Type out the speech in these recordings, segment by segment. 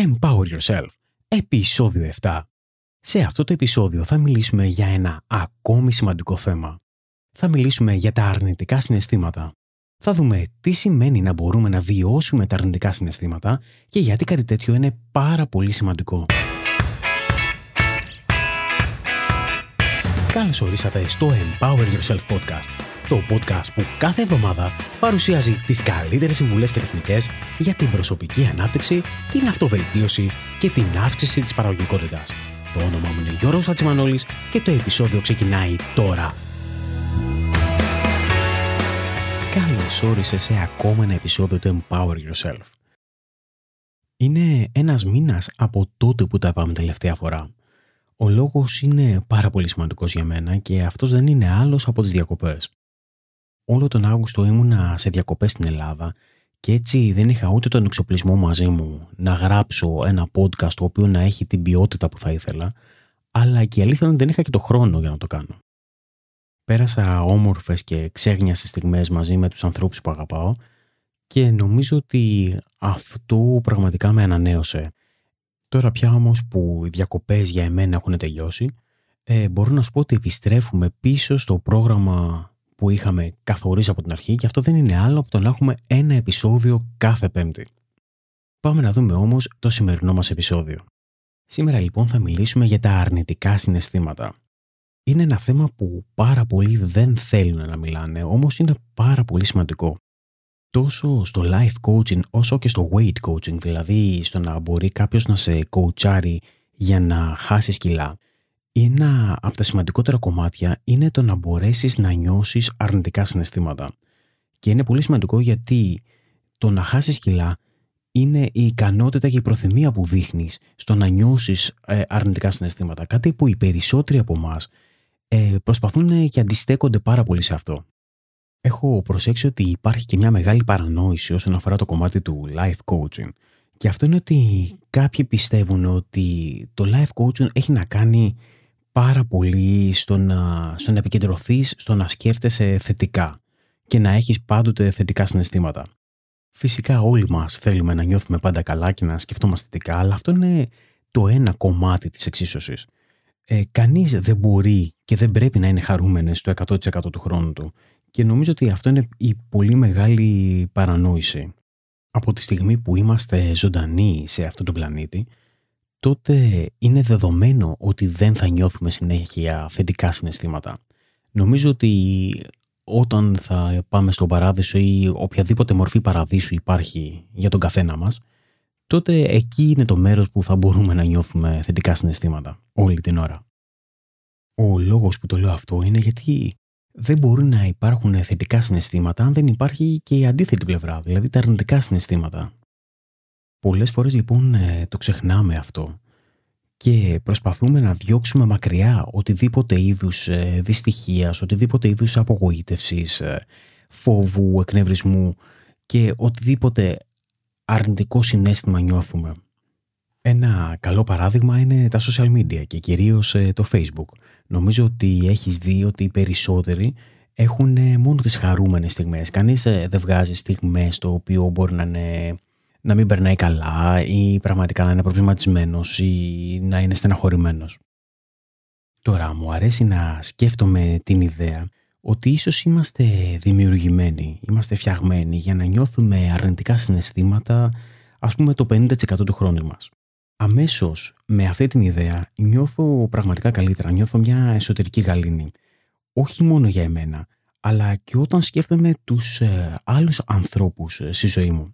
Empower Yourself, επεισόδιο 7. Σε αυτό το επεισόδιο θα μιλήσουμε για ένα ακόμη σημαντικό θέμα. Θα μιλήσουμε για τα αρνητικά συναισθήματα. Θα δούμε τι σημαίνει να μπορούμε να βιώσουμε τα αρνητικά συναισθήματα και γιατί κάτι τέτοιο είναι πάρα πολύ σημαντικό. Καλώς ορίσατε στο Empower Yourself Podcast, το podcast που κάθε εβδομάδα παρουσιάζει τις καλύτερες συμβουλές και τεχνικές για την προσωπική ανάπτυξη, την αυτοβελτίωση και την αύξηση της παραγωγικότητας. Το όνομά μου είναι Γιώργος Ατσιμανόλης και το επεισόδιο ξεκινάει τώρα. Καλώς όρισες σε ακόμα ένα επεισόδιο του Empower Yourself. Είναι ένας μήνας από τότε που τα είπαμε τελευταία φορά ο λόγος είναι πάρα πολύ σημαντικός για μένα και αυτός δεν είναι άλλος από τις διακοπές. Όλο τον Αύγουστο ήμουνα σε διακοπές στην Ελλάδα και έτσι δεν είχα ούτε τον εξοπλισμό μαζί μου να γράψω ένα podcast το οποίο να έχει την ποιότητα που θα ήθελα, αλλά και η αλήθεια είναι ότι δεν είχα και το χρόνο για να το κάνω. Πέρασα όμορφες και ξέγνιασες στιγμές μαζί με τους ανθρώπους που αγαπάω και νομίζω ότι αυτό πραγματικά με ανανέωσε Τώρα πια όμως που οι διακοπές για εμένα έχουν τελειώσει, ε, μπορώ να σου πω ότι επιστρέφουμε πίσω στο πρόγραμμα που είχαμε καθορίσει από την αρχή και αυτό δεν είναι άλλο από το να έχουμε ένα επεισόδιο κάθε πέμπτη. Πάμε να δούμε όμως το σημερινό μας επεισόδιο. Σήμερα λοιπόν θα μιλήσουμε για τα αρνητικά συναισθήματα. Είναι ένα θέμα που πάρα πολλοί δεν θέλουν να μιλάνε, όμως είναι πάρα πολύ σημαντικό τόσο στο life coaching όσο και στο weight coaching, δηλαδή στο να μπορεί κάποιος να σε coachάρει για να χάσεις κιλά. Ένα από τα σημαντικότερα κομμάτια είναι το να μπορέσεις να νιώσεις αρνητικά συναισθήματα. Και είναι πολύ σημαντικό γιατί το να χάσεις κιλά είναι η ικανότητα και η προθυμία που δείχνεις στο να νιώσεις ε, αρνητικά συναισθήματα. Κάτι που οι περισσότεροι από εμάς ε, προσπαθούν και αντιστέκονται πάρα πολύ σε αυτό έχω προσέξει ότι υπάρχει και μια μεγάλη παρανόηση όσον αφορά το κομμάτι του life coaching. Και αυτό είναι ότι κάποιοι πιστεύουν ότι το life coaching έχει να κάνει πάρα πολύ στο να, στο να επικεντρωθείς, στο να σκέφτεσαι θετικά και να έχεις πάντοτε θετικά συναισθήματα. Φυσικά όλοι μας θέλουμε να νιώθουμε πάντα καλά και να σκεφτόμαστε θετικά, αλλά αυτό είναι το ένα κομμάτι της εξίσωσης. Ε, κανείς δεν μπορεί και δεν πρέπει να είναι χαρούμενος το 100% του χρόνου του. Και νομίζω ότι αυτό είναι η πολύ μεγάλη παρανόηση. Από τη στιγμή που είμαστε ζωντανοί σε αυτόν τον πλανήτη, τότε είναι δεδομένο ότι δεν θα νιώθουμε συνέχεια θετικά συναισθήματα. Νομίζω ότι όταν θα πάμε στον παράδεισο ή οποιαδήποτε μορφή παραδείσου υπάρχει για τον καθένα μας, τότε εκεί είναι το μέρος που θα μπορούμε να νιώθουμε θετικά συναισθήματα όλη την ώρα. Ο λόγος που το λέω αυτό είναι γιατί δεν μπορούν να υπάρχουν θετικά συναισθήματα αν δεν υπάρχει και η αντίθετη πλευρά, δηλαδή τα αρνητικά συναισθήματα. Πολλές φορές λοιπόν ε, το ξεχνάμε αυτό και προσπαθούμε να διώξουμε μακριά οτιδήποτε είδους ε, δυστυχίας, οτιδήποτε είδους απογοήτευσης, ε, φόβου, εκνευρισμού και οτιδήποτε αρνητικό συνέστημα νιώθουμε. Ένα καλό παράδειγμα είναι τα social media και κυρίως το facebook νομίζω ότι έχεις δει ότι οι περισσότεροι έχουν ε, μόνο τις χαρούμενες στιγμές. Κανείς ε, δεν βγάζει στιγμές το οποίο μπορεί να, είναι, να μην περνάει καλά ή πραγματικά να είναι προβληματισμένος ή να είναι στεναχωρημένος. Τώρα μου αρέσει να σκέφτομαι την ιδέα ότι ίσως είμαστε δημιουργημένοι, είμαστε φτιαγμένοι για να νιώθουμε αρνητικά συναισθήματα ας πούμε το 50% του χρόνου μας αμέσως με αυτή την ιδέα νιώθω πραγματικά καλύτερα, νιώθω μια εσωτερική γαλήνη. Όχι μόνο για εμένα, αλλά και όταν σκέφτομαι τους ε, άλλους ανθρώπους ε, στη ζωή μου.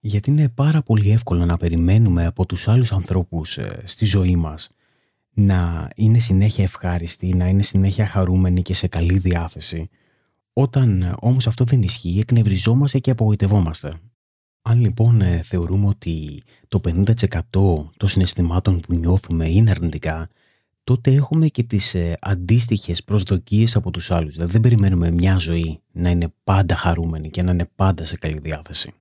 Γιατί είναι πάρα πολύ εύκολο να περιμένουμε από τους άλλους ανθρώπους ε, στη ζωή μας να είναι συνέχεια ευχάριστοι, να είναι συνέχεια χαρούμενοι και σε καλή διάθεση. Όταν όμως αυτό δεν ισχύει, εκνευριζόμαστε και απογοητευόμαστε. Αν λοιπόν ε, θεωρούμε ότι το 50% των συναισθημάτων που νιώθουμε είναι αρνητικά, τότε έχουμε και τις ε, αντίστοιχες προσδοκίες από τους άλλους. Δηλαδή δεν περιμένουμε μια ζωή να είναι πάντα χαρούμενη και να είναι πάντα σε καλή διάθεση.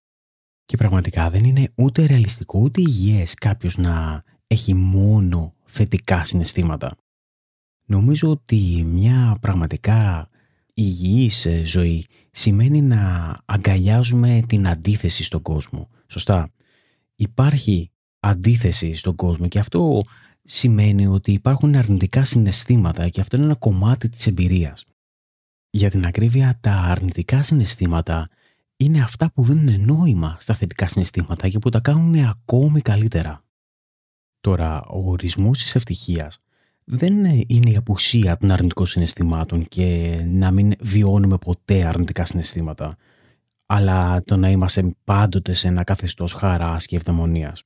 Και πραγματικά δεν είναι ούτε ρεαλιστικό ούτε υγιές κάποιος να έχει μόνο θετικά συναισθήματα. Νομίζω ότι μια πραγματικά υγιής ε, ζωή σημαίνει να αγκαλιάζουμε την αντίθεση στον κόσμο. Σωστά. Υπάρχει αντίθεση στον κόσμο και αυτό σημαίνει ότι υπάρχουν αρνητικά συναισθήματα και αυτό είναι ένα κομμάτι της εμπειρίας. Για την ακρίβεια, τα αρνητικά συναισθήματα είναι αυτά που δίνουν νόημα στα θετικά συναισθήματα και που τα κάνουν ακόμη καλύτερα. Τώρα, ο ορισμός της ευτυχίας δεν είναι η απουσία των αρνητικών συναισθημάτων και να μην βιώνουμε ποτέ αρνητικά συναισθήματα, αλλά το να είμαστε πάντοτε σε ένα καθεστώς χαράς και ευδαιμονίας.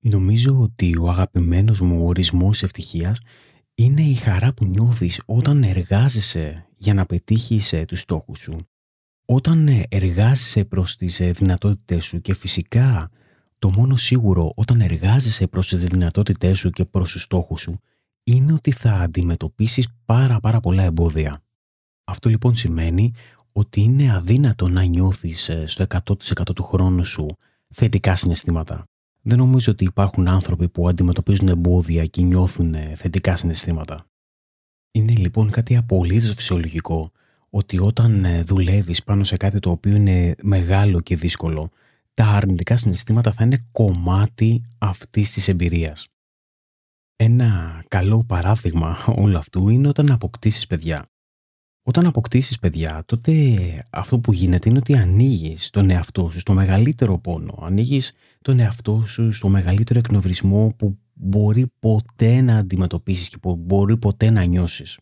Νομίζω ότι ο αγαπημένος μου ορισμός ευτυχίας είναι η χαρά που νιώθεις όταν εργάζεσαι για να πετύχεις ε, τους στόχους σου. Όταν ε, εργάζεσαι προς τις ε, δυνατότητες σου και φυσικά το μόνο σίγουρο όταν εργάζεσαι προς τις δυνατότητές σου και προς τους στόχους σου είναι ότι θα αντιμετωπίσεις πάρα πάρα πολλά εμπόδια. Αυτό λοιπόν σημαίνει ότι είναι αδύνατο να νιώθεις στο 100% του χρόνου σου θετικά συναισθήματα. Δεν νομίζω ότι υπάρχουν άνθρωποι που αντιμετωπίζουν εμπόδια και νιώθουν θετικά συναισθήματα. Είναι λοιπόν κάτι απολύτως φυσιολογικό ότι όταν ε, δουλεύεις πάνω σε κάτι το οποίο είναι μεγάλο και δύσκολο, τα αρνητικά συναισθήματα θα είναι κομμάτι αυτής της εμπειρίας. Ένα καλό παράδειγμα όλου αυτού είναι όταν αποκτήσεις παιδιά. Όταν αποκτήσεις παιδιά, τότε αυτό που γίνεται είναι ότι ανοίγεις τον εαυτό σου στο μεγαλύτερο πόνο. Ανοίγεις τον εαυτό σου στο μεγαλύτερο εκνευρισμό που μπορεί ποτέ να αντιμετωπίσεις και που μπορεί ποτέ να νιώσεις.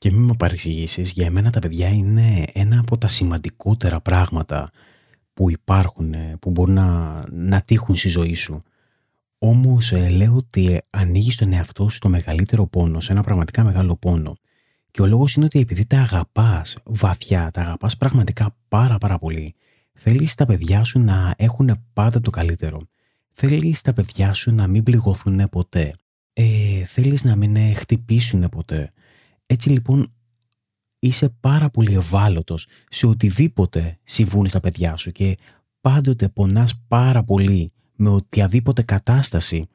Και μην με παρεξηγήσεις, για εμένα τα παιδιά είναι ένα από τα σημαντικότερα πράγματα που υπάρχουν, που μπορούν να, να τύχουν στη ζωή σου. Όμως ε, λέω ότι ανοίγεις τον εαυτό σου στο μεγαλύτερο πόνο, σε ένα πραγματικά μεγάλο πόνο. Και ο λόγος είναι ότι επειδή τα αγαπάς βαθιά, τα αγαπάς πραγματικά πάρα πάρα πολύ, θέλεις τα παιδιά σου να έχουν πάντα το καλύτερο. Θέλεις τα παιδιά σου να μην πληγωθούν ποτέ. Ε, θέλεις να μην χτυπήσουν ποτέ. Έτσι λοιπόν είσαι πάρα πολύ ευάλωτος σε οτιδήποτε συμβούν στα παιδιά σου και πάντοτε πονάς πάρα πολύ με οποιαδήποτε κατάσταση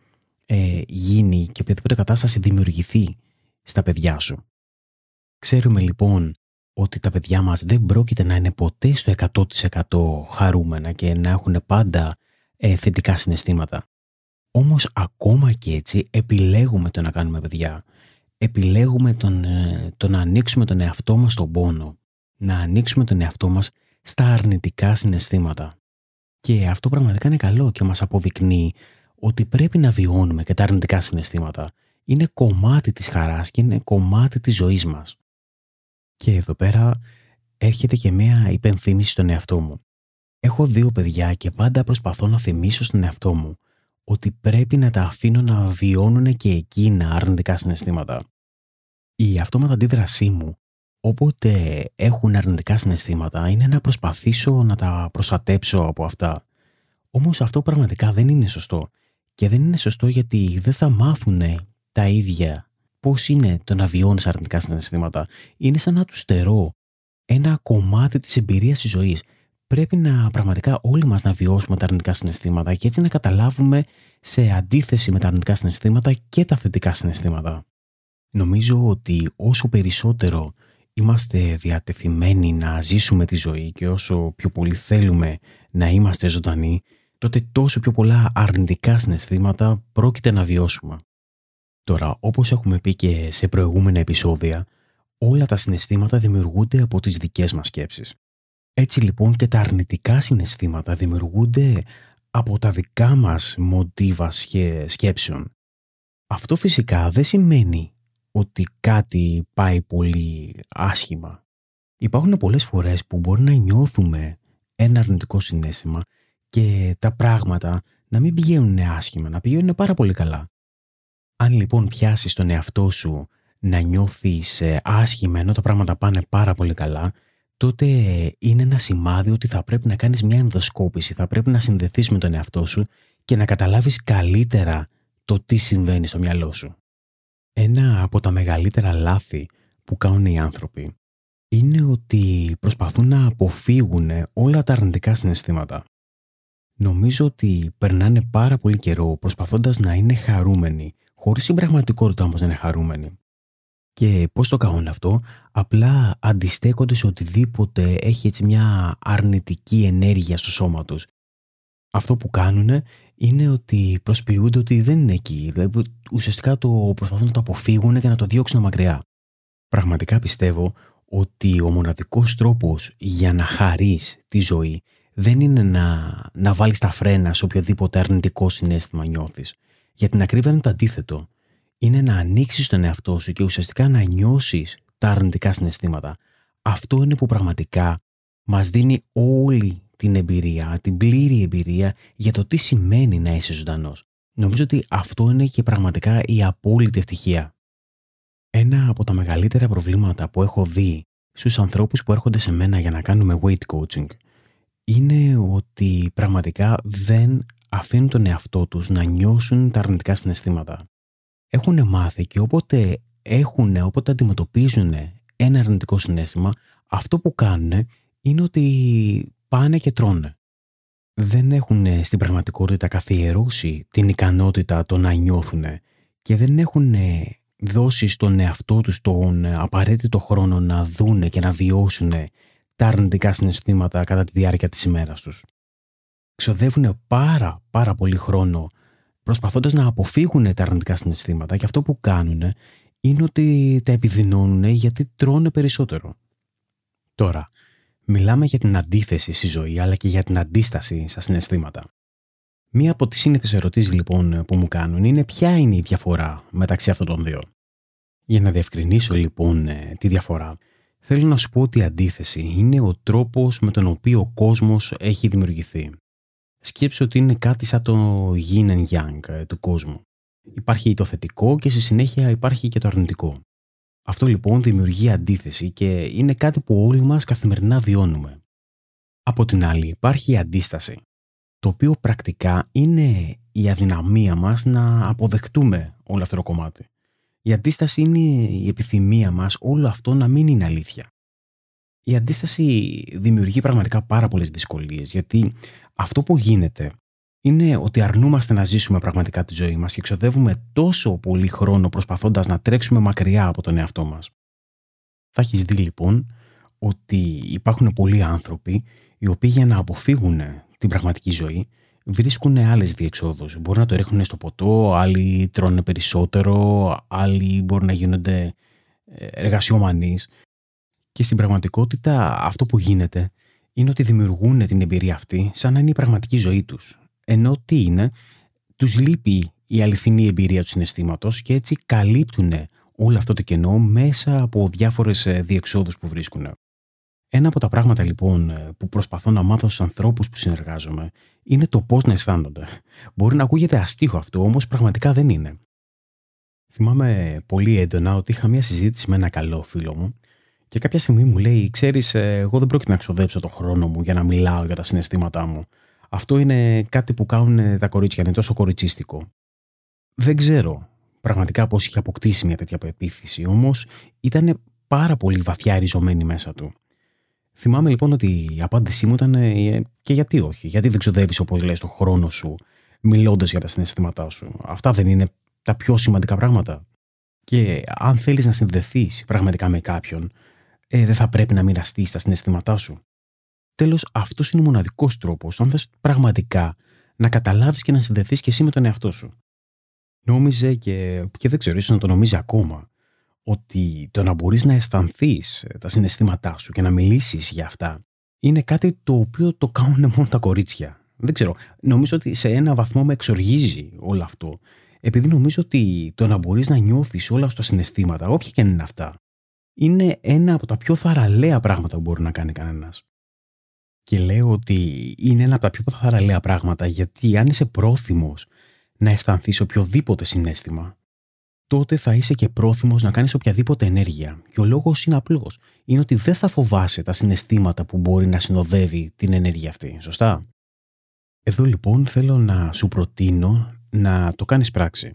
ε, γίνει και οποιαδήποτε κατάσταση δημιουργηθεί στα παιδιά σου. Ξέρουμε λοιπόν ότι τα παιδιά μας δεν πρόκειται να είναι ποτέ στο 100% χαρούμενα και να έχουν πάντα ε, θετικά συναισθήματα. Όμως ακόμα και έτσι επιλέγουμε το να κάνουμε παιδιά. Επιλέγουμε τον, ε, το να ανοίξουμε τον εαυτό μας στον πόνο. Να ανοίξουμε τον εαυτό μας στα αρνητικά συναισθήματα. Και αυτό πραγματικά είναι καλό και μας αποδεικνύει ότι πρέπει να βιώνουμε και τα αρνητικά συναισθήματα. Είναι κομμάτι της χαράς και είναι κομμάτι της ζωής μας. Και εδώ πέρα έρχεται και μια υπενθύμηση στον εαυτό μου. Έχω δύο παιδιά και πάντα προσπαθώ να θυμίσω στον εαυτό μου ότι πρέπει να τα αφήνω να βιώνουν και εκείνα αρνητικά συναισθήματα. Η αυτόματα αντίδρασή μου όποτε έχουν αρνητικά συναισθήματα είναι να προσπαθήσω να τα προστατέψω από αυτά. Όμως αυτό πραγματικά δεν είναι σωστό. Και δεν είναι σωστό γιατί δεν θα μάθουν τα ίδια πώς είναι το να βιώνεις αρνητικά συναισθήματα. Είναι σαν να τους στερώ ένα κομμάτι της εμπειρίας της ζωής πρέπει να πραγματικά όλοι μας να βιώσουμε τα αρνητικά συναισθήματα και έτσι να καταλάβουμε σε αντίθεση με τα αρνητικά συναισθήματα και τα θετικά συναισθήματα. Νομίζω ότι όσο περισσότερο είμαστε διατεθειμένοι να ζήσουμε τη ζωή και όσο πιο πολύ θέλουμε να είμαστε ζωντανοί, τότε τόσο πιο πολλά αρνητικά συναισθήματα πρόκειται να βιώσουμε. Τώρα, όπως έχουμε πει και σε προηγούμενα επεισόδια, όλα τα συναισθήματα δημιουργούνται από τις δικές μας σκέψεις. Έτσι λοιπόν και τα αρνητικά συναισθήματα δημιουργούνται από τα δικά μας μοντίβα σκέψεων. Αυτό φυσικά δεν σημαίνει ότι κάτι πάει πολύ άσχημα. Υπάρχουν πολλές φορές που μπορεί να νιώθουμε ένα αρνητικό συνέστημα και τα πράγματα να μην πηγαίνουν άσχημα, να πηγαίνουν πάρα πολύ καλά. Αν λοιπόν πιάσεις τον εαυτό σου να νιώθεις ε, άσχημα ενώ τα πράγματα πάνε πάρα πολύ καλά, τότε είναι ένα σημάδι ότι θα πρέπει να κάνεις μια ενδοσκόπηση, θα πρέπει να συνδεθείς με τον εαυτό σου και να καταλάβεις καλύτερα το τι συμβαίνει στο μυαλό σου. Ένα από τα μεγαλύτερα λάθη που κάνουν οι άνθρωποι είναι ότι προσπαθούν να αποφύγουν όλα τα αρνητικά συναισθήματα. Νομίζω ότι περνάνε πάρα πολύ καιρό προσπαθώντας να είναι χαρούμενοι, χωρίς στην πραγματικότητα όμως να είναι χαρούμενοι. Και πώς το κάνουν αυτό, απλά αντιστέκονται σε οτιδήποτε έχει έτσι μια αρνητική ενέργεια στο σώμα τους. Αυτό που κάνουν είναι ότι προσποιούνται ότι δεν είναι εκεί. Δηλαδή, ουσιαστικά το προσπαθούν να το αποφύγουν και να το διώξουν μακριά. Πραγματικά πιστεύω ότι ο μοναδικός τρόπος για να χαρείς τη ζωή δεν είναι να, να βάλεις τα φρένα σε οποιοδήποτε αρνητικό συνέστημα νιώθεις. Για την ακρίβεια είναι το αντίθετο. Είναι να ανοίξεις τον εαυτό σου και ουσιαστικά να νιώσεις τα αρνητικά συναισθήματα. Αυτό είναι που πραγματικά μας δίνει όλη την εμπειρία, την πλήρη εμπειρία για το τι σημαίνει να είσαι ζωντανός. Νομίζω ότι αυτό είναι και πραγματικά η απόλυτη ευτυχία. Ένα από τα μεγαλύτερα προβλήματα που έχω δει στους ανθρώπους που έρχονται σε μένα για να κάνουμε weight coaching είναι ότι πραγματικά δεν αφήνουν τον εαυτό τους να νιώσουν τα αρνητικά συναισθήματα. Έχουν μάθει και όποτε έχουν, όποτε αντιμετωπίζουν ένα αρνητικό συνέστημα, αυτό που κάνουν είναι ότι πάνε και τρώνε. Δεν έχουν στην πραγματικότητα καθιερώσει την ικανότητα το να νιώθουν και δεν έχουν δώσει στον εαυτό τους τον απαραίτητο χρόνο να δούνε και να βιώσουν τα αρνητικά συναισθήματα κατά τη διάρκεια της ημέρας τους. Ξοδεύουν πάρα πάρα πολύ χρόνο προσπαθώντας να αποφύγουν τα αρνητικά συναισθήματα και αυτό που κάνουν είναι ότι τα επιδεινώνουν γιατί τρώνε περισσότερο. Τώρα, μιλάμε για την αντίθεση στη ζωή αλλά και για την αντίσταση στα συναισθήματα. Μία από τις σύνηθες ερωτήσεις λοιπόν που μου κάνουν είναι ποια είναι η διαφορά μεταξύ αυτών των δύο. Για να διευκρινίσω λοιπόν ε, τη διαφορά, θέλω να σου πω ότι η αντίθεση είναι ο τρόπος με τον οποίο ο κόσμος έχει δημιουργηθεί. Σκέψου ότι είναι κάτι σαν το yin and yang ε, του κόσμου. Υπάρχει το θετικό και στη συνέχεια υπάρχει και το αρνητικό. Αυτό λοιπόν δημιουργεί αντίθεση και είναι κάτι που όλοι μας καθημερινά βιώνουμε. Από την άλλη υπάρχει η αντίσταση, το οποίο πρακτικά είναι η αδυναμία μας να αποδεχτούμε όλο αυτό το κομμάτι. Η αντίσταση είναι η επιθυμία μας όλο αυτό να μην είναι αλήθεια. Η αντίσταση δημιουργεί πραγματικά πάρα πολλές δυσκολίες γιατί αυτό που γίνεται είναι ότι αρνούμαστε να ζήσουμε πραγματικά τη ζωή μας και εξοδεύουμε τόσο πολύ χρόνο προσπαθώντας να τρέξουμε μακριά από τον εαυτό μας. Θα έχεις δει λοιπόν ότι υπάρχουν πολλοί άνθρωποι οι οποίοι για να αποφύγουν την πραγματική ζωή βρίσκουν άλλες διεξόδους. Μπορεί να το ρίχνουν στο ποτό, άλλοι τρώνε περισσότερο, άλλοι μπορεί να γίνονται ε, εργασιομανείς. Και στην πραγματικότητα αυτό που γίνεται είναι ότι δημιουργούν την εμπειρία αυτή σαν να είναι η πραγματική ζωή τους. Ενώ τι είναι, τους λείπει η αληθινή εμπειρία του συναισθήματος και έτσι καλύπτουν όλο αυτό το κενό μέσα από διάφορες ε, διεξόδους που βρίσκουν. Ένα από τα πράγματα λοιπόν ε, που προσπαθώ να μάθω στους ανθρώπους που συνεργάζομαι είναι το πώς να αισθάνονται. Μπορεί να ακούγεται αστείο αυτό, όμως πραγματικά δεν είναι. Θυμάμαι πολύ έντονα ότι είχα μια συζήτηση με ένα καλό φίλο μου και κάποια στιγμή μου λέει: Ξέρεις, ε, εγώ δεν πρόκειται να ξοδέψω το χρόνο μου για να μιλάω για τα συναισθήματά μου. Αυτό είναι κάτι που κάνουν τα κορίτσια, είναι τόσο κοριτσίστικο. Δεν ξέρω πραγματικά πώς είχε αποκτήσει μια τέτοια πεποίθηση, όμως ήταν πάρα πολύ βαθιά ριζωμένη μέσα του. Θυμάμαι λοιπόν ότι η απάντησή μου ήταν ε, και γιατί όχι, γιατί δεν ξοδεύεις όπως λες το χρόνο σου μιλώντας για τα συναισθήματά σου. Αυτά δεν είναι τα πιο σημαντικά πράγματα. Και αν θέλεις να συνδεθείς πραγματικά με κάποιον, ε, δεν θα πρέπει να μοιραστείς τα συναισθήματά σου. Τέλος, αυτός είναι ο μοναδικός τρόπος, αν θες πραγματικά να καταλάβεις και να συνδεθείς και εσύ με τον εαυτό σου. Νόμιζε και, και δεν ξέρω, ίσως να το νομίζει ακόμα, ότι το να μπορείς να αισθανθείς τα συναισθήματά σου και να μιλήσεις για αυτά είναι κάτι το οποίο το κάνουν μόνο τα κορίτσια. Δεν ξέρω. Νομίζω ότι σε ένα βαθμό με εξοργίζει όλο αυτό. Επειδή νομίζω ότι το να μπορείς να νιώθεις όλα αυτά τα συναισθήματα, όποια και αν είναι αυτά, είναι ένα από τα πιο θαραλέα πράγματα που μπορεί να κάνει κανένας. Και λέω ότι είναι ένα από τα πιο θαραλέα πράγματα γιατί αν είσαι πρόθυμος να αισθανθείς οποιοδήποτε συνέστημα, τότε θα είσαι και πρόθυμος να κάνεις οποιαδήποτε ενέργεια. Και ο λόγος είναι απλός. Είναι ότι δεν θα φοβάσαι τα συναισθήματα που μπορεί να συνοδεύει την ενέργεια αυτή. Σωστά; Εδώ λοιπόν θέλω να σου προτείνω να το κάνεις πράξη.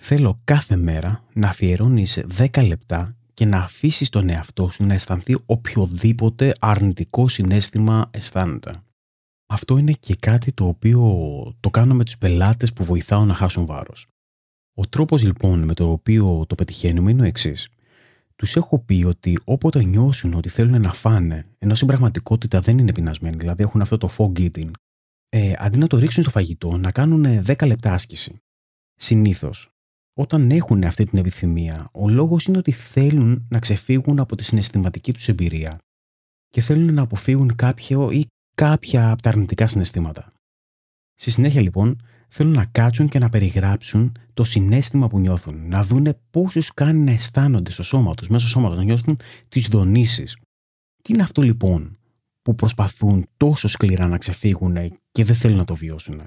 Θέλω κάθε μέρα να αφιερώνεις 10 λεπτά και να αφήσεις τον εαυτό σου να αισθανθεί οποιοδήποτε αρνητικό συνέστημα αισθάνεται. Αυτό είναι και κάτι το οποίο το κάνω με τους πελάτες που βοηθάω να χάσουν βάρος. Ο τρόπος λοιπόν με τον οποίο το πετυχαίνουμε είναι ο εξής. Τους έχω πει ότι όποτε νιώσουν ότι θέλουν να φάνε, ενώ στην πραγματικότητα δεν είναι πεινασμένοι, δηλαδή έχουν αυτό το fog eating, ε, αντί να το ρίξουν στο φαγητό, να κάνουν 10 λεπτά άσκηση. Συνήθως, όταν έχουν αυτή την επιθυμία, ο λόγος είναι ότι θέλουν να ξεφύγουν από τη συναισθηματική τους εμπειρία και θέλουν να αποφύγουν κάποιο ή κάποια από τα αρνητικά συναισθήματα. Στη συνέχεια, λοιπόν, θέλουν να κάτσουν και να περιγράψουν το συνέστημα που νιώθουν, να δούνε πώ του κάνει να αισθάνονται στο σώμα τους, μέσα στο σώμα τους, να νιώθουν τις δονήσεις. Τι είναι αυτό λοιπόν που προσπαθούν τόσο σκληρά να ξεφύγουν και δεν θέλουν να το βιώσουν.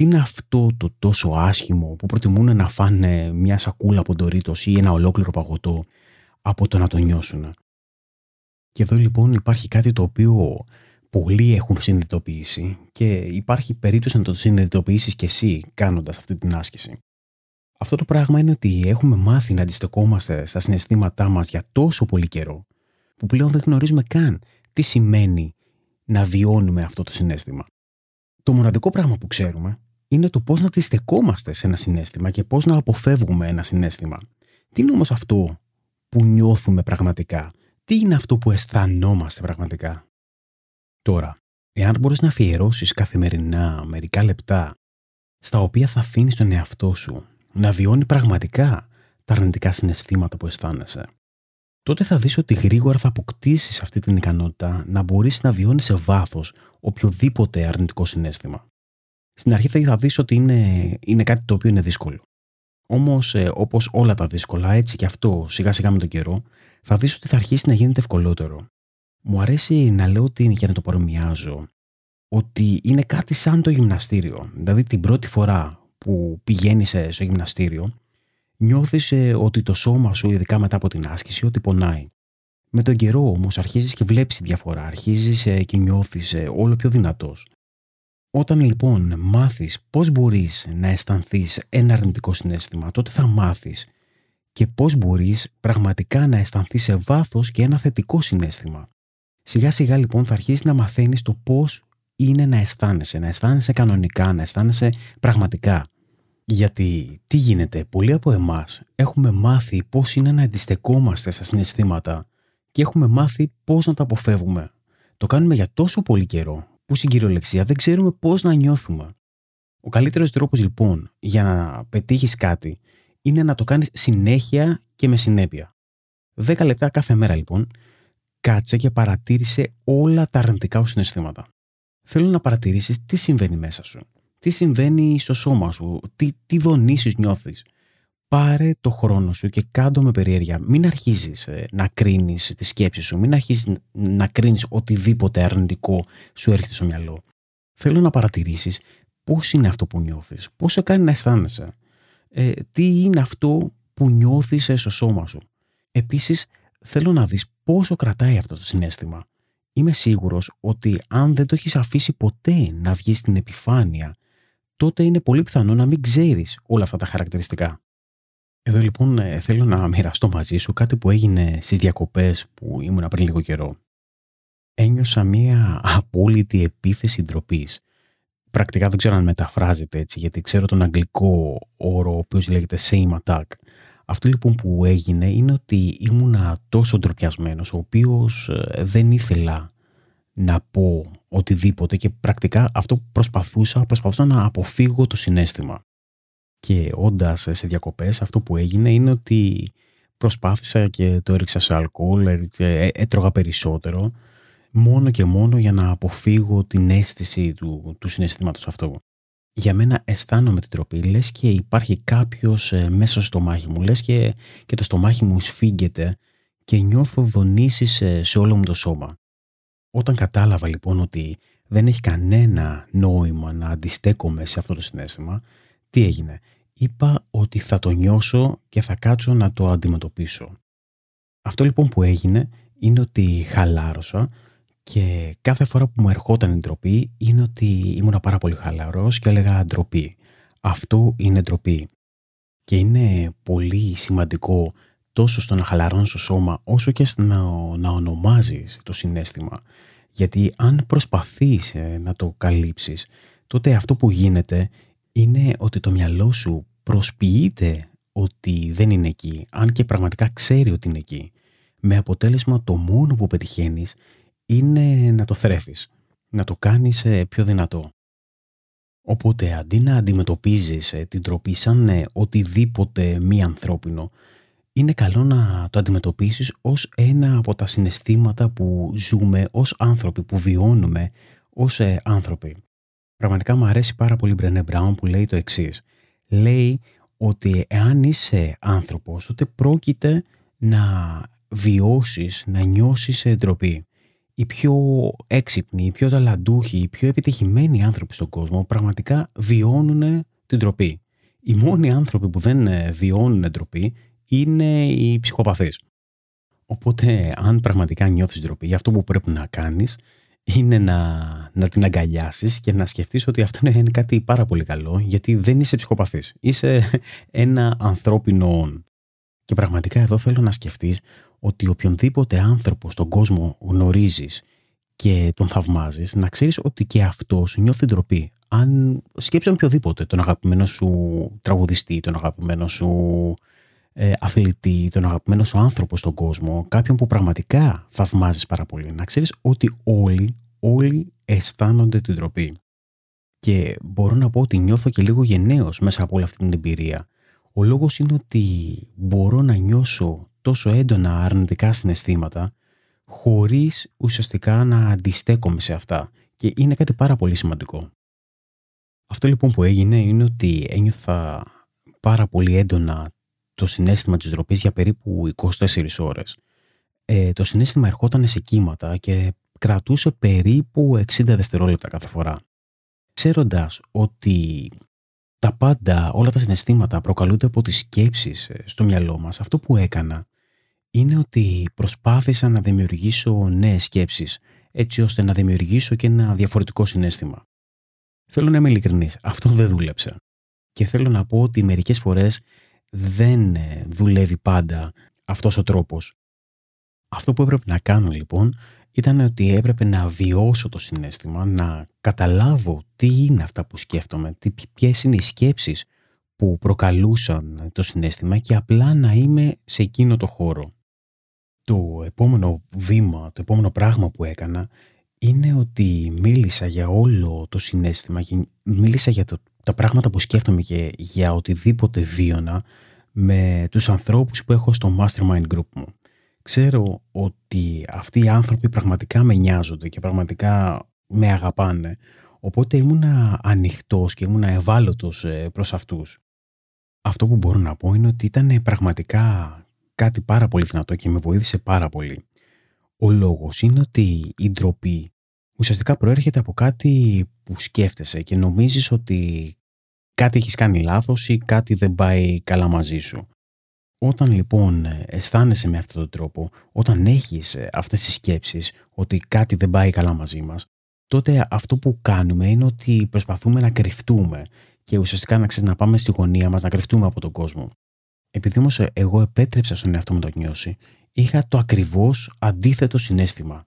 Τι είναι αυτό το τόσο άσχημο που προτιμούν να φάνε μια σακούλα από ντορίτος ή ένα ολόκληρο παγωτό από το να το νιώσουν; Και εδώ λοιπόν υπάρχει κάτι το οποίο πολλοί έχουν συνειδητοποιήσει και υπάρχει περίπτωση να το συνειδητοποιήσεις και εσύ κάνοντας αυτή την άσκηση. Αυτό το πράγμα είναι ότι έχουμε μάθει να αντιστεκόμαστε στα συναισθήματά μας για τόσο πολύ καιρό που πλέον δεν γνωρίζουμε καν τι σημαίνει να βιώνουμε αυτό το συνέστημα. Το μοναδικό πράγμα που ξέρουμε είναι το πώς να αντιστεκόμαστε σε ένα συνέστημα και πώς να αποφεύγουμε ένα συνέστημα. Τι είναι όμως αυτό που νιώθουμε πραγματικά, τι είναι αυτό που αισθανόμαστε πραγματικά; Τώρα, εάν μπορείς να αφιερώσεις καθημερινά μερικά λεπτά στα οποία θα αφήνεις τον εαυτό σου να βιώνει πραγματικά τα αρνητικά συναισθήματα που αισθάνεσαι, τότε θα δεις ότι γρήγορα θα αποκτήσεις αυτή την ικανότητα να μπορείς να βιώνεις σε βάθος οποιοδήποτε αρνητικό συνέστημα. Στην αρχή θα δεις ότι είναι, είναι κάτι το οποίο είναι δύσκολο. Όμως, ε, όπως όλα τα δύσκολα, έτσι και αυτό σιγά σιγά με τον καιρό, θα δεις ότι θα αρχίσει να γίνεται ευκολότερο. Μου αρέσει να λέω ότι είναι και να το παρομοιάζω, ότι είναι κάτι σαν το γυμναστήριο. Δηλαδή την πρώτη φορά που πηγαίνεις ε, στο γυμναστήριο, νιώθεις ε, ότι το σώμα σου, ειδικά μετά από την άσκηση, ότι πονάει. Με τον καιρό όμως αρχίζεις και βλέπεις τη διαφορά, αρχίζεις ε, και νιώθεις όλο πιο δυνατός. Όταν λοιπόν μάθεις πώς μπορείς να αισθανθείς ένα αρνητικό συνέστημα, τότε θα μάθεις και πώς μπορείς πραγματικά να αισθανθείς σε βάθος και ένα θετικό συνέστημα. Σιγά σιγά λοιπόν θα αρχίσεις να μαθαίνεις το πώς είναι να αισθάνεσαι, να αισθάνεσαι κανονικά, να αισθάνεσαι πραγματικά. Γιατί τι γίνεται, πολλοί από εμάς έχουμε μάθει πώς είναι να αντιστεκόμαστε στα συναισθήματα και έχουμε μάθει πώς να τα αποφεύγουμε. Το κάνουμε για τόσο πολύ καιρό που στην κυριολεξία δεν ξέρουμε πώς να νιώθουμε. Ο καλύτερος τρόπος λοιπόν για να πετύχεις κάτι είναι να το κάνεις συνέχεια και με συνέπεια. 10 λεπτά κάθε μέρα λοιπόν κάτσε και παρατήρησε όλα τα αρνητικά σου συναισθήματα. Θέλω να παρατηρήσεις τι συμβαίνει μέσα σου, τι συμβαίνει στο σώμα σου, τι, τι δονήσεις νιώθεις. Πάρε το χρόνο σου και κάντο με περιέργεια. Μην αρχίζεις ε, να κρίνεις τη σκέψη σου, μην αρχίζεις να κρίνεις οτιδήποτε αρνητικό σου έρχεται στο μυαλό. Θέλω να παρατηρήσεις πώς είναι αυτό που νιώθεις, πώς σε κάνει να αισθάνεσαι, ε, τι είναι αυτό που νιώθεις ε, στο σώμα σου. Επίσης, θέλω να δεις πόσο κρατάει αυτό το συνέστημα. Είμαι σίγουρος ότι αν δεν το έχεις αφήσει ποτέ να βγεις στην επιφάνεια, τότε είναι πολύ πιθανό να μην ξέρεις όλα αυτά τα χαρακτηριστικά. Εδώ λοιπόν ε, θέλω να μοιραστώ μαζί σου κάτι που έγινε στις διακοπές που ήμουν πριν λίγο καιρό. Ένιωσα μία απόλυτη επίθεση ντροπής. Πρακτικά δεν ξέρω αν μεταφράζεται έτσι, γιατί ξέρω τον αγγλικό όρο ο οποίος λέγεται same attack. Αυτό λοιπόν που έγινε είναι ότι ήμουνα τόσο ντροπιασμένος, ο οποίος ε, δεν ήθελα να πω οτιδήποτε και πρακτικά αυτό που προσπαθούσα, προσπαθούσα να αποφύγω το συνέστημα. Και όντας σε διακοπές αυτό που έγινε είναι ότι προσπάθησα και το έριξα σε αλκοόλ, ε, έτρωγα περισσότερο μόνο και μόνο για να αποφύγω την αίσθηση του, του συναισθήματος αυτού για μένα αισθάνομαι την τροπή. Λες και υπάρχει κάποιος ε, μέσα στο στομάχι μου. Λες και, και το στομάχι μου σφίγγεται και νιώθω δονήσεις ε, σε όλο μου το σώμα. Όταν κατάλαβα λοιπόν ότι δεν έχει κανένα νόημα να αντιστέκομαι σε αυτό το συνέστημα, τι έγινε; Είπα ότι θα το νιώσω και θα κάτσω να το αντιμετωπίσω. Αυτό λοιπόν που έγινε είναι ότι χαλάρωσα και κάθε φορά που μου ερχόταν η ντροπή είναι ότι ήμουν πάρα πολύ χαλαρός και έλεγα ντροπή. Αυτό είναι ντροπή. Και είναι πολύ σημαντικό τόσο στο να χαλαρώνεις το σώμα όσο και στο να, να ονομάζεις το συνέστημα. Γιατί αν προσπαθείς ε, να το καλύψεις, τότε αυτό που γίνεται είναι ότι το μυαλό σου προσποιείται ότι δεν είναι εκεί, αν και πραγματικά ξέρει ότι είναι εκεί. Με αποτέλεσμα το μόνο που πετυχαίνεις είναι να το θρέφεις, να το κάνεις ε, πιο δυνατό. Οπότε αντί να αντιμετωπίζεις ε, την τροπή σαν ε, οτιδήποτε μη ανθρώπινο, είναι καλό να το αντιμετωπίσεις ως ένα από τα συναισθήματα που ζούμε ως άνθρωποι, που βιώνουμε ως ε, άνθρωποι. Πραγματικά μου αρέσει πάρα πολύ η Μπρενέ Μπράουν που λέει το εξής. Λέει ότι εάν είσαι άνθρωπος, τότε πρόκειται να βιώσεις, να νιώσεις ντροπή. Οι πιο έξυπνοι, οι πιο ταλαντούχοι, οι πιο επιτυχημένοι άνθρωποι στον κόσμο πραγματικά βιώνουν την ντροπή. Οι μόνοι άνθρωποι που δεν ε, βιώνουν ντροπή είναι οι ψυχοπαθείς. Οπότε αν πραγματικά νιώθεις ντροπή, αυτό που πρέπει να κάνεις είναι να, να την αγκαλιάσεις και να σκεφτείς ότι αυτό είναι κάτι πάρα πολύ καλό γιατί δεν είσαι ψυχοπαθής. Είσαι ένα ανθρώπινο Και πραγματικά εδώ θέλω να σκεφτείς ότι οποιονδήποτε άνθρωπο στον κόσμο γνωρίζεις και τον θαυμάζεις, να ξέρεις ότι και αυτός νιώθει ντροπή. Αν σκέψει οποιοδήποτε, τον αγαπημένο σου τραγουδιστή, τον αγαπημένο σου ε, αθλητή, τον αγαπημένος σου άνθρωπο στον κόσμο, κάποιον που πραγματικά θαυμάζεις πάρα πολύ, να ξέρεις ότι όλοι, όλοι αισθάνονται την τροπή. Και μπορώ να πω ότι νιώθω και λίγο γενναίος μέσα από όλη αυτή την εμπειρία. Ο λόγος είναι ότι μπορώ να νιώσω τόσο έντονα αρνητικά συναισθήματα χωρίς ουσιαστικά να αντιστέκομαι σε αυτά και είναι κάτι πάρα πολύ σημαντικό. Αυτό λοιπόν που έγινε είναι ότι ένιωθα πάρα πολύ έντονα το συνέστημα της ντροπής για περίπου 24 ώρες. Ε, το συνέστημα ερχόταν σε κύματα και κρατούσε περίπου 60 δευτερόλεπτα κάθε φορά. Ξέροντας ότι τα πάντα, όλα τα συναισθήματα προκαλούνται από τις σκέψεις ε, στο μυαλό μας, αυτό που έκανα είναι ότι προσπάθησα να δημιουργήσω νέες σκέψεις, έτσι ώστε να δημιουργήσω και ένα διαφορετικό συνέστημα. Θέλω να είμαι ειλικρινής, αυτό δεν δούλεψε. Και θέλω να πω ότι μερικές φορές δεν ε, δουλεύει πάντα αυτός ο τρόπος. Αυτό που έπρεπε να κάνω λοιπόν ήταν ότι έπρεπε να βιώσω το συνέστημα, να καταλάβω τι είναι αυτά που σκέφτομαι, ποιες είναι οι σκέψεις που προκαλούσαν το συνέστημα και απλά να είμαι σε εκείνο το χώρο. Το επόμενο βήμα, το επόμενο πράγμα που έκανα είναι ότι μίλησα για όλο το συνέστημα, μίλησα για το τα πράγματα που σκέφτομαι και για οτιδήποτε βίωνα με τους ανθρώπους που έχω στο mastermind group μου. Ξέρω ότι αυτοί οι άνθρωποι πραγματικά με νοιάζονται και πραγματικά με αγαπάνε. Οπότε ήμουνα ανοιχτός και ήμουνα ευάλωτος ε, προς αυτούς. Αυτό που μπορώ να πω είναι ότι ήταν πραγματικά κάτι πάρα πολύ δυνατό και με βοήθησε πάρα πολύ. Ο λόγος είναι ότι η ντροπή ουσιαστικά προέρχεται από κάτι που σκέφτεσαι και νομίζεις ότι κάτι έχεις κάνει λάθος ή κάτι δεν πάει καλά μαζί σου. Όταν λοιπόν αισθάνεσαι με αυτόν τον τρόπο, όταν έχεις αυτές τις σκέψεις ότι κάτι δεν πάει καλά μαζί μας, τότε αυτό που κάνουμε είναι ότι προσπαθούμε να κρυφτούμε και ουσιαστικά να, ξέρεις, να πάμε στη γωνία μας, να κρυφτούμε από τον κόσμο. Επειδή όμως εγώ επέτρεψα στον εαυτό μου να το νιώσει, είχα το ακριβώς αντίθετο συνέστημα.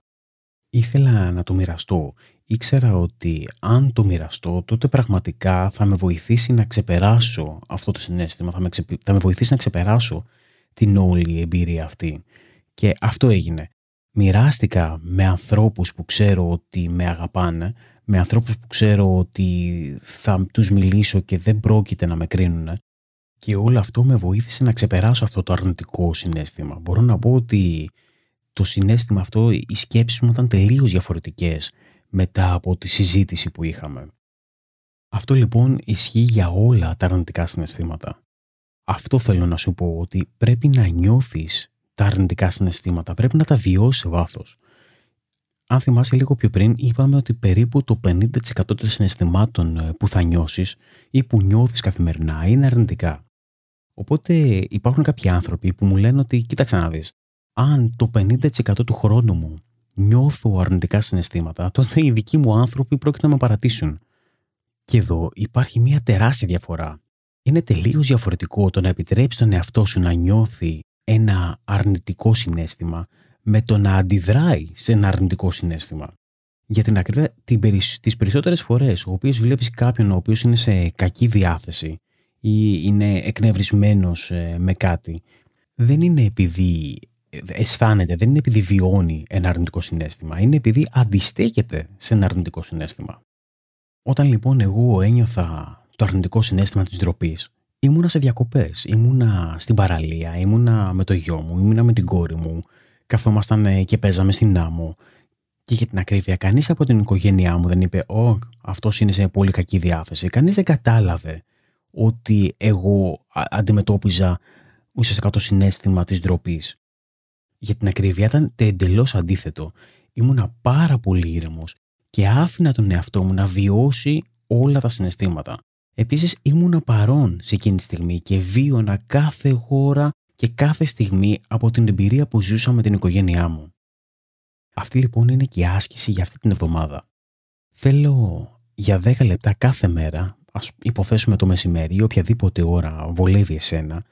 Ήθελα να το μοιραστώ ήξερα ότι αν το μοιραστώ, τότε πραγματικά θα με βοηθήσει να ξεπεράσω αυτό το συνέστημα, θα με, θα με βοηθήσει να ξεπεράσω την όλη εμπειρία αυτή. Και αυτό έγινε. Μοιράστηκα με ανθρώπους που ξέρω ότι με αγαπάνε, με ανθρώπους που ξέρω ότι θα τους μιλήσω και δεν πρόκειται να με κρίνουν και όλο αυτό με βοήθησε να ξεπεράσω αυτό το αρνητικό συνέστημα. Μπορώ να πω ότι το συνέστημα αυτό, οι σκέψεις μου ήταν τελείως διαφορετικές μετά από τη συζήτηση που είχαμε. Αυτό λοιπόν ισχύει για όλα τα αρνητικά συναισθήματα. Αυτό θέλω να σου πω ότι πρέπει να νιώθεις τα αρνητικά συναισθήματα, πρέπει να τα βιώσεις σε βάθος. Αν θυμάσαι λίγο πιο πριν, είπαμε ότι περίπου το 50% των συναισθημάτων ε, που θα νιώσεις ή που νιώθεις καθημερινά είναι αρνητικά. Οπότε υπάρχουν κάποιοι άνθρωποι που μου λένε ότι κοίταξε να δεις, αν το 50% του χρόνου μου νιώθω αρνητικά συναισθήματα, τότε οι δικοί μου άνθρωποι πρόκειται να με παρατήσουν. Και εδώ υπάρχει μια τεράστια διαφορά. Είναι τελείως διαφορετικό το να επιτρέψει τον εαυτό σου να νιώθει ένα αρνητικό συνέστημα με το να αντιδράει σε ένα αρνητικό συνέστημα. Για την ακρίβεια, τις περισσότερες φορές, ο οποίος βλέπεις κάποιον ο οποίος είναι σε κακή διάθεση ή είναι εκνευρισμένος ε, με κάτι, δεν είναι επειδή αισθάνεται, δεν είναι επειδή βιώνει ένα αρνητικό συνέστημα, είναι επειδή αντιστέκεται σε ένα αρνητικό συνέστημα. Όταν λοιπόν εγώ ένιωθα το αρνητικό συνέστημα της ντροπής, ήμουνα σε διακοπές, ήμουνα στην παραλία, ήμουνα με το γιο μου, ήμουνα με την κόρη μου, καθόμασταν και παίζαμε στην άμμο. Και για την ακρίβεια, κανείς από την οικογένειά μου δεν είπε «Ω, αυτός είναι σε πολύ κακή διάθεση». Κανείς δεν κατάλαβε ότι εγώ αντιμετώπιζα ουσιαστικά το συνέστημα της ντροπής. Για την ακρίβεια ήταν εντελώς αντίθετο. Ήμουνα πάρα πολύ ήρεμος και άφηνα τον εαυτό μου να βιώσει όλα τα συναισθήματα. Επίσης ήμουνα παρόν σε εκείνη τη στιγμή και βίωνα κάθε ώρα και κάθε στιγμή από την εμπειρία που ζούσα με την οικογένειά μου. Αυτή λοιπόν είναι και η άσκηση για αυτή την εβδομάδα. Θέλω για 10 λεπτά κάθε μέρα, ας υποθέσουμε το μεσημέρι ή οποιαδήποτε ώρα βολεύει εσένα,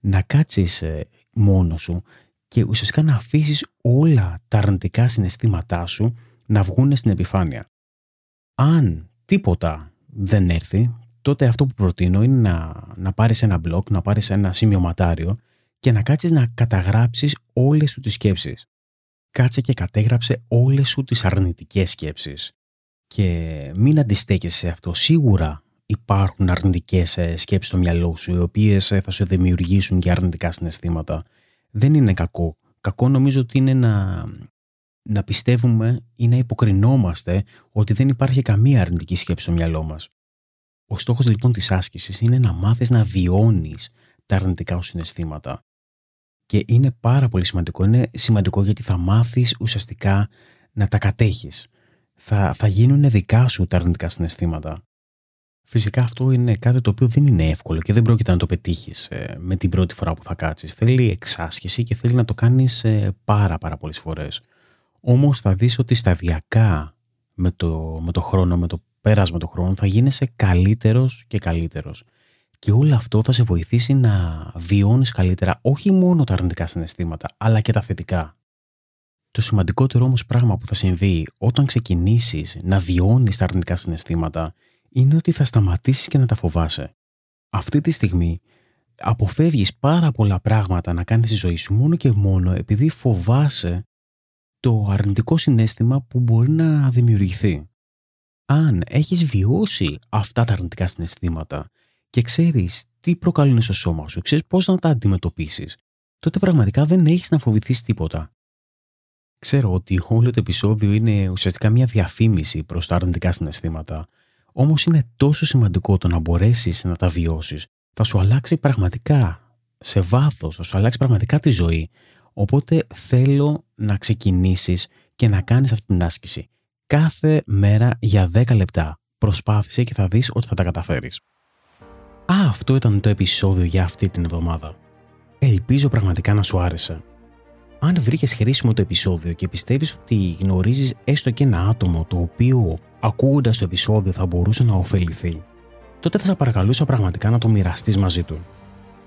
να κάτσεις ε, μόνος σου και ουσιαστικά να αφήσεις όλα τα αρνητικά συναισθήματά σου να βγουν στην επιφάνεια. Αν τίποτα δεν έρθει, τότε αυτό που προτείνω είναι να, να πάρεις ένα blog, να πάρεις ένα σημειωματάριο και να κάτσεις να καταγράψεις όλες σου τις σκέψεις. Κάτσε και κατέγραψε όλες σου τις αρνητικές σκέψεις. Και μην αντιστέκεσαι σε αυτό. Σίγουρα υπάρχουν αρνητικές ε, σκέψεις στο μυαλό σου, οι οποίες ε, θα σου δημιουργήσουν και αρνητικά συναισθήματα. Δεν είναι κακό. Κακό νομίζω ότι είναι να, να πιστεύουμε ή να υποκρινόμαστε ότι δεν υπάρχει καμία αρνητική σκέψη στο μυαλό μας. Ο στόχος λοιπόν της άσκησης είναι να μάθεις να βιώνεις τα αρνητικά σου συναισθήματα. Και είναι πάρα πολύ σημαντικό. Είναι σημαντικό γιατί θα μάθεις ουσιαστικά να τα κατέχεις. Θα, θα γίνουν δικά σου τα αρνητικά συναισθήματα. Φυσικά αυτό είναι κάτι το οποίο δεν είναι εύκολο και δεν πρόκειται να το πετύχεις ε, με την πρώτη φορά που θα κάτσεις. Θέλει εξάσκηση και θέλει να το κάνεις ε, πάρα πάρα πολλές φορές. Όμως θα δεις ότι σταδιακά με το, με το χρόνο, με το πέρασμα του χρόνου θα γίνεσαι καλύτερος και καλύτερος. Και όλο αυτό θα σε βοηθήσει να βιώνεις καλύτερα όχι μόνο τα αρνητικά συναισθήματα, αλλά και τα θετικά. Το σημαντικότερο όμως πράγμα που θα συμβεί όταν ξεκινήσεις να βιώνεις τα αρνητικά συναισθήματα είναι ότι θα σταματήσεις και να τα φοβάσαι. Αυτή τη στιγμή αποφεύγεις πάρα πολλά πράγματα να κάνεις στη ζωή σου μόνο και μόνο επειδή φοβάσαι το αρνητικό συνέστημα που μπορεί να δημιουργηθεί. Αν έχεις βιώσει αυτά τα αρνητικά συναισθήματα και ξέρεις τι προκαλούν στο σώμα σου, ξέρεις πώς να τα αντιμετωπίσεις, τότε πραγματικά δεν έχεις να φοβηθείς τίποτα. Ξέρω ότι όλο το επεισόδιο είναι ουσιαστικά μια διαφήμιση προς τα αρνητικά συναισθήματα, Όμως είναι τόσο σημαντικό το να μπορέσεις να τα βιώσεις. Θα σου αλλάξει πραγματικά σε βάθος, θα σου αλλάξει πραγματικά τη ζωή. Οπότε θέλω να ξεκινήσεις και να κάνεις αυτή την άσκηση. Κάθε μέρα για 10 λεπτά. Προσπάθησε και θα δεις ότι θα τα καταφέρεις. Α, αυτό ήταν το επεισόδιο για αυτή την εβδομάδα. Ελπίζω πραγματικά να σου άρεσε. Αν βρήκες χρήσιμο το επεισόδιο και πιστεύεις ότι γνωρίζεις έστω και ένα άτομο το οποίο ακούγοντας το επεισόδιο θα μπορούσε να ωφεληθεί, τότε θα σε παρακαλούσα πραγματικά να το μοιραστείς μαζί του.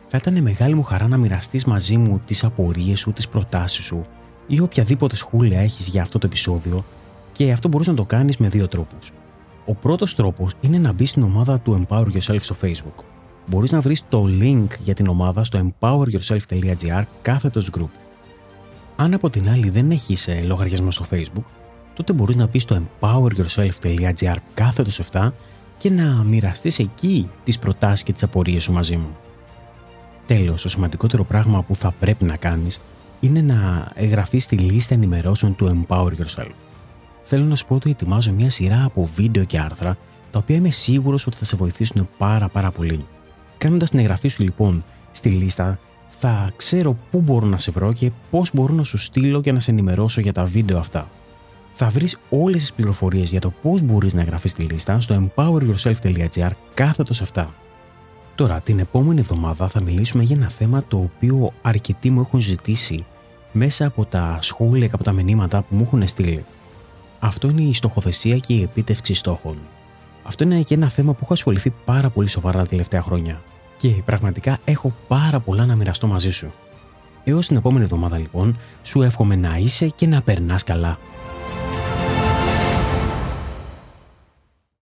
Θα ήταν μεγάλη μου χαρά να μοιραστείς μαζί μου τις απορίες σου, τις προτάσεις σου ή οποιαδήποτε σχόλια έχεις για αυτό το επεισόδιο και αυτό μπορείς να το κάνεις με δύο τρόπους. Ο πρώτος τρόπος είναι να μπεις στην ομάδα του Empower Yourself στο Facebook. Μπορείς να βρεις το link για την ομάδα στο empoweryourself.gr κάθετος group. Αν από την άλλη δεν έχεις ε, λογαριασμό στο facebook, τότε μπορείς να πεις στο empoweryourself.gr κάθετος 7 και να μοιραστείς εκεί τις προτάσεις και τις απορίες σου μαζί μου. Τέλος, το σημαντικότερο πράγμα που θα πρέπει να κάνεις είναι να εγγραφείς στη λίστα ενημερώσεων του Empower Yourself. Θέλω να σου πω ότι ετοιμάζω μια σειρά από βίντεο και άρθρα τα οποία είμαι σίγουρος ότι θα σε βοηθήσουν πάρα πάρα πολύ. Κάνοντας την εγγραφή σου λοιπόν στη λίστα θα ξέρω πού μπορώ να σε βρω και πώς μπορώ να σου στείλω και να σε ενημερώσω για τα βίντεο αυτά. Θα βρεις όλες τις πληροφορίες για το πώς μπορείς να εγγραφείς στη λίστα στο empoweryourself.gr κάθετος αυτά. Τώρα, την επόμενη εβδομάδα θα μιλήσουμε για ένα θέμα το οποίο αρκετοί μου έχουν ζητήσει μέσα από τα σχόλια και από τα μηνύματα που μου έχουν στείλει. Αυτό είναι η στοχοθεσία και η επίτευξη στόχων. Αυτό είναι και ένα θέμα που έχω ασχοληθεί πάρα πολύ σοβαρά τα τελευταία χρόνια και πραγματικά έχω πάρα πολλά να μοιραστώ μαζί σου. Έως την επόμενη εβδομάδα λοιπόν, σου εύχομαι να είσαι και να περνάς καλά.